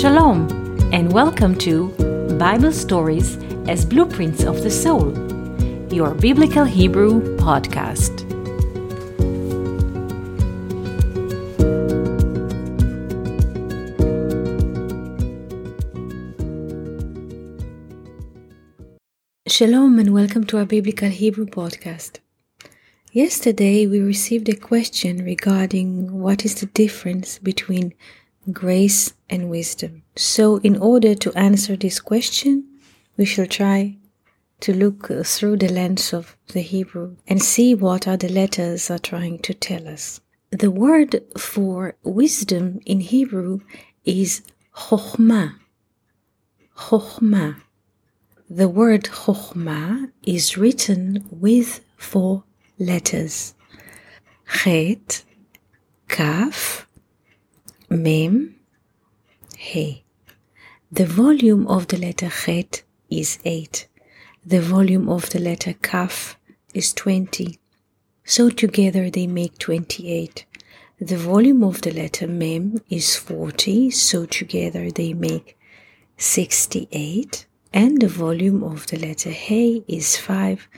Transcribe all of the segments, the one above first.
Shalom, and welcome to Bible Stories as Blueprints of the Soul, your Biblical Hebrew podcast. Shalom, and welcome to our Biblical Hebrew podcast. Yesterday, we received a question regarding what is the difference between grace and wisdom. So, in order to answer this question, we shall try to look through the lens of the Hebrew and see what are the letters are trying to tell us. The word for wisdom in Hebrew is chokhmah. Chokhmah. The word chokhmah is written with four letters. Chet, Kaf, Mem, He. The volume of the letter Chet is 8. The volume of the letter Kaf is 20. So together they make 28. The volume of the letter Mem is 40. So together they make 68. And the volume of the letter He is 5.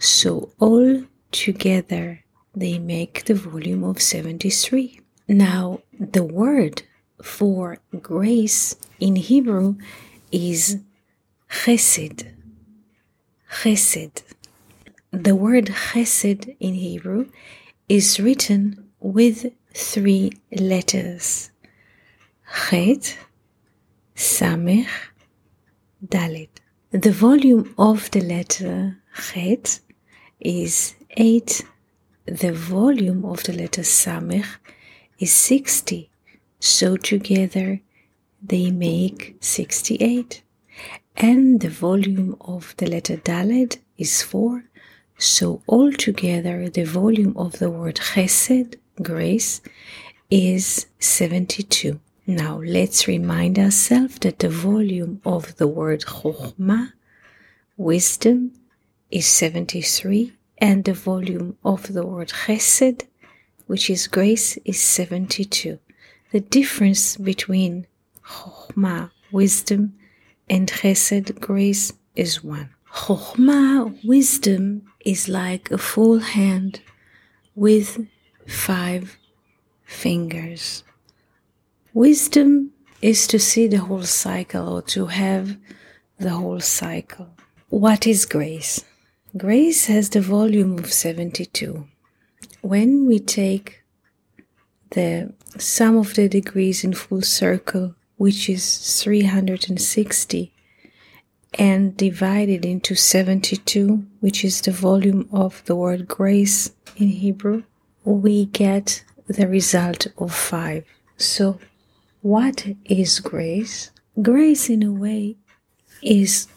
So all together they make the volume of 73. Now, the word for grace in Hebrew is chesed. Chesed. The word chesed in Hebrew is written with three letters. Chet, Samech, Dalet. The volume of the letter Chet is 8. The volume of the letter Samech is 60. So together they make 68. And the volume of the letter Daled is 4. So altogether the volume of the word Chesed, grace, is 72. Now let's remind ourselves that the volume of the word Chokhmah, wisdom, is 73 and the volume of the word Chesed, which is grace, is 72. The difference between Chokhmah, wisdom, and Chesed, grace, is one. Chokhmah, wisdom, is like a full hand with five fingers. Wisdom is to see the whole cycle or to have the whole cycle. What is grace? Grace has the volume of 72 when we take the sum of the degrees in full circle, which is 360, and divide it into 72, which is the volume of the word grace in Hebrew, we get the result of 5. So, what is grace? Grace, in a way, is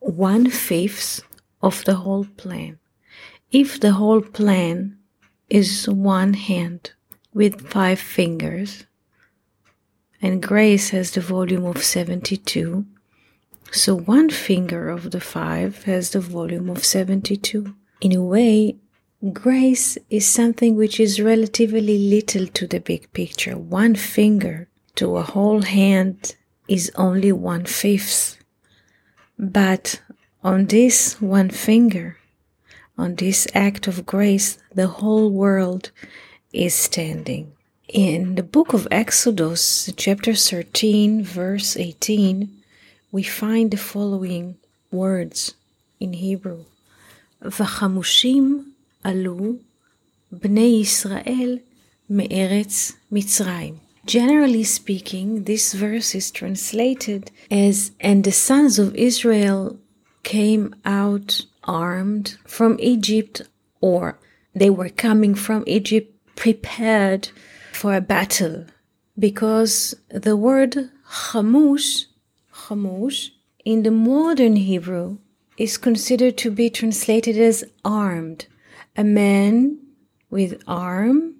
one fifth of the whole plan. If the whole plan is one hand with five fingers, and grace has the volume of 72. So one finger of the five has the volume of 72. In a way, grace is something which is relatively little to the big picture. One finger to a whole hand is only one fifth. But on this one finger, on this act of grace, the whole world is standing. In the book of Exodus, chapter 13, verse 18, we find the following words in Hebrew. וחמושים עלו בני ישראל מארץ מצרים. Generally speaking, this verse is translated as, and the sons of Israel came out armed from Egypt or they were coming from Egypt prepared for a battle because the word chamush, chamush in the modern Hebrew is considered to be translated as armed. A man with arm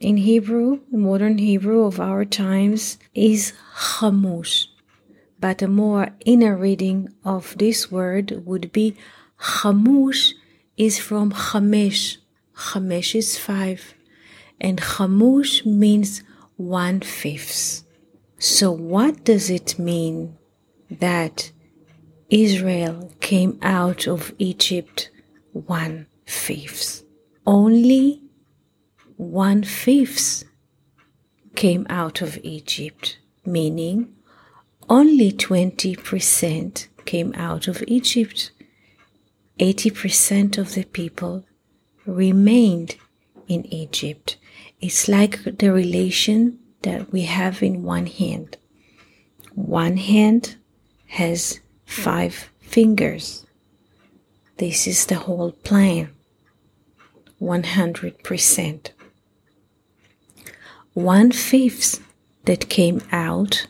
in Hebrew, modern Hebrew of our times, is chamush but a more inner reading of this word would be chamush is from chamesh. Chamesh is five, and chamush means one fifth. So, what does it mean that Israel came out of Egypt one fifth? Only one fifth came out of Egypt, meaning only 20% came out of Egypt. 80% of the people remained in Egypt. It's like the relation that we have in one hand. One hand has five fingers. This is the whole plan. 100%. One fifth that came out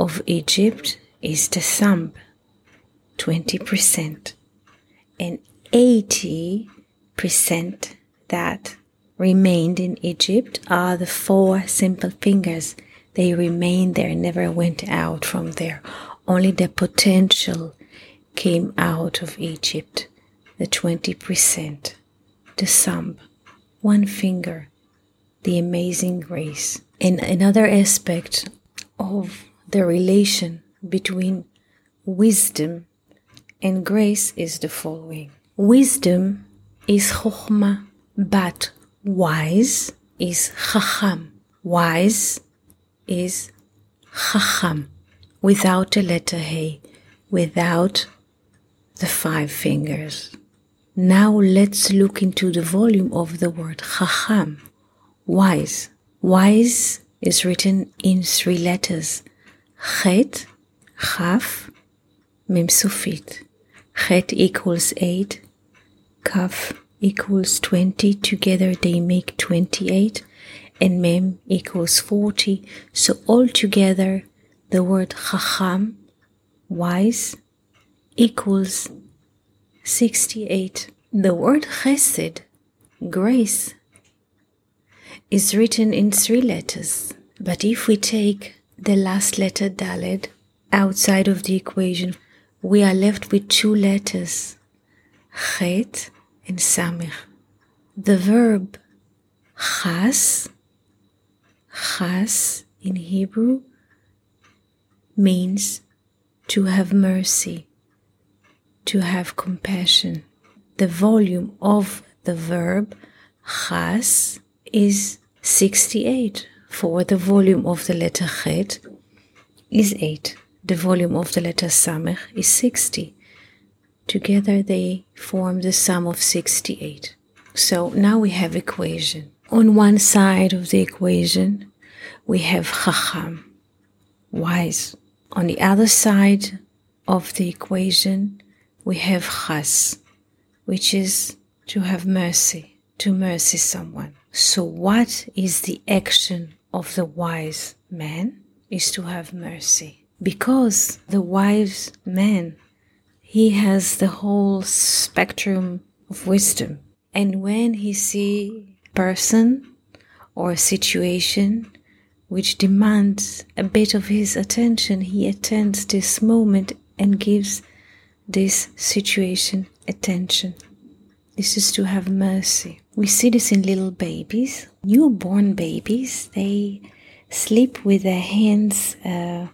of Egypt is the thumb, 20%, and 80% that remained in Egypt are the four simple fingers. They remained there, never went out from there. Only the potential came out of Egypt, the 20%, the thumb, one finger, the amazing grace. And another aspect of the relation between wisdom and grace is the following. Wisdom is chokhmah, but wise is chacham. Wise is chacham without the letter He, without the five fingers. Now let's look into the volume of the word chacham, wise. Wise is written in three letters, chet, chaf, mem sufit. Chet equals eight, kaf equals 20. Together they make 28 and mem equals 40. So altogether the word chacham, wise, equals 68. The word chesed, grace, is written in three letters. But if we take the last letter Daled outside of the equation, we are left with two letters, Chet and Samech. The verb chas, chas in Hebrew, means to have mercy, to have compassion. The volume of the verb chas is 68, for the volume of the letter chet is 8. The volume of the letter samech is 60. Together they form the sum of 68. So now we have equation. On one side of the equation, we have chacham, wise. On the other side of the equation, we have chas, which is to have mercy, to mercy someone. So what is the action of the wise man? Is to have mercy. Because the wise man he has the whole spectrum of wisdom. And when he see person or situation which demands a bit of his attention, he attends this moment and gives this situation attention. This is to have mercy. We see this in little babies, newborn babies. They sleep with their hands, uh,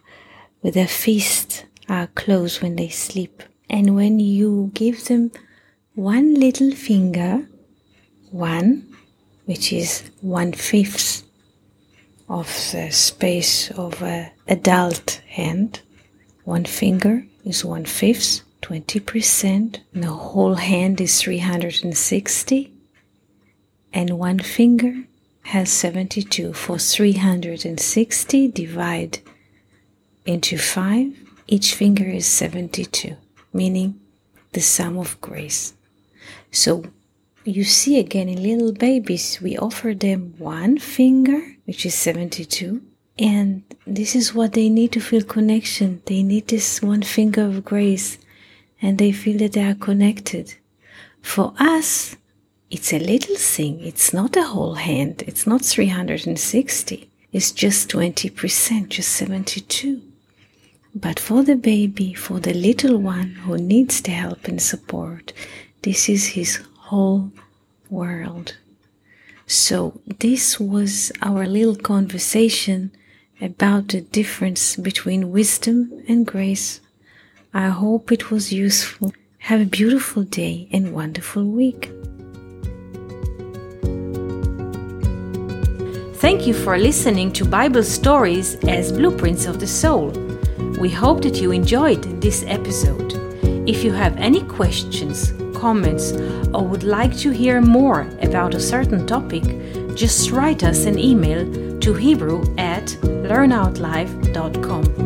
with their fists are closed when they sleep. And when you give them one little finger, one, which is one fifth of the space of an adult hand, one finger is one fifth, 20%. The whole hand is 360. And one finger has 72. For 360, divide into 5, each finger is 72 meaning the sum of grace. So you see again in little babies, we offer them one finger, which is 72, and this is what they need to feel connection. They need this one finger of grace, and they feel that they are connected. For us, it's a little thing. It's not a whole hand. It's not 360. It's just 20%, just 72. But for the baby, for the little one who needs the help and support, this is his whole world. So, this was our little conversation about the difference between wisdom and grace. I hope it was useful. Have a beautiful day and wonderful week. Thank you for listening to Bible stories as blueprints of the soul. We hope that you enjoyed this episode. If you have any questions, comments, or would like to hear more about a certain topic, just write us an email to Hebrew at learnoutlive.com.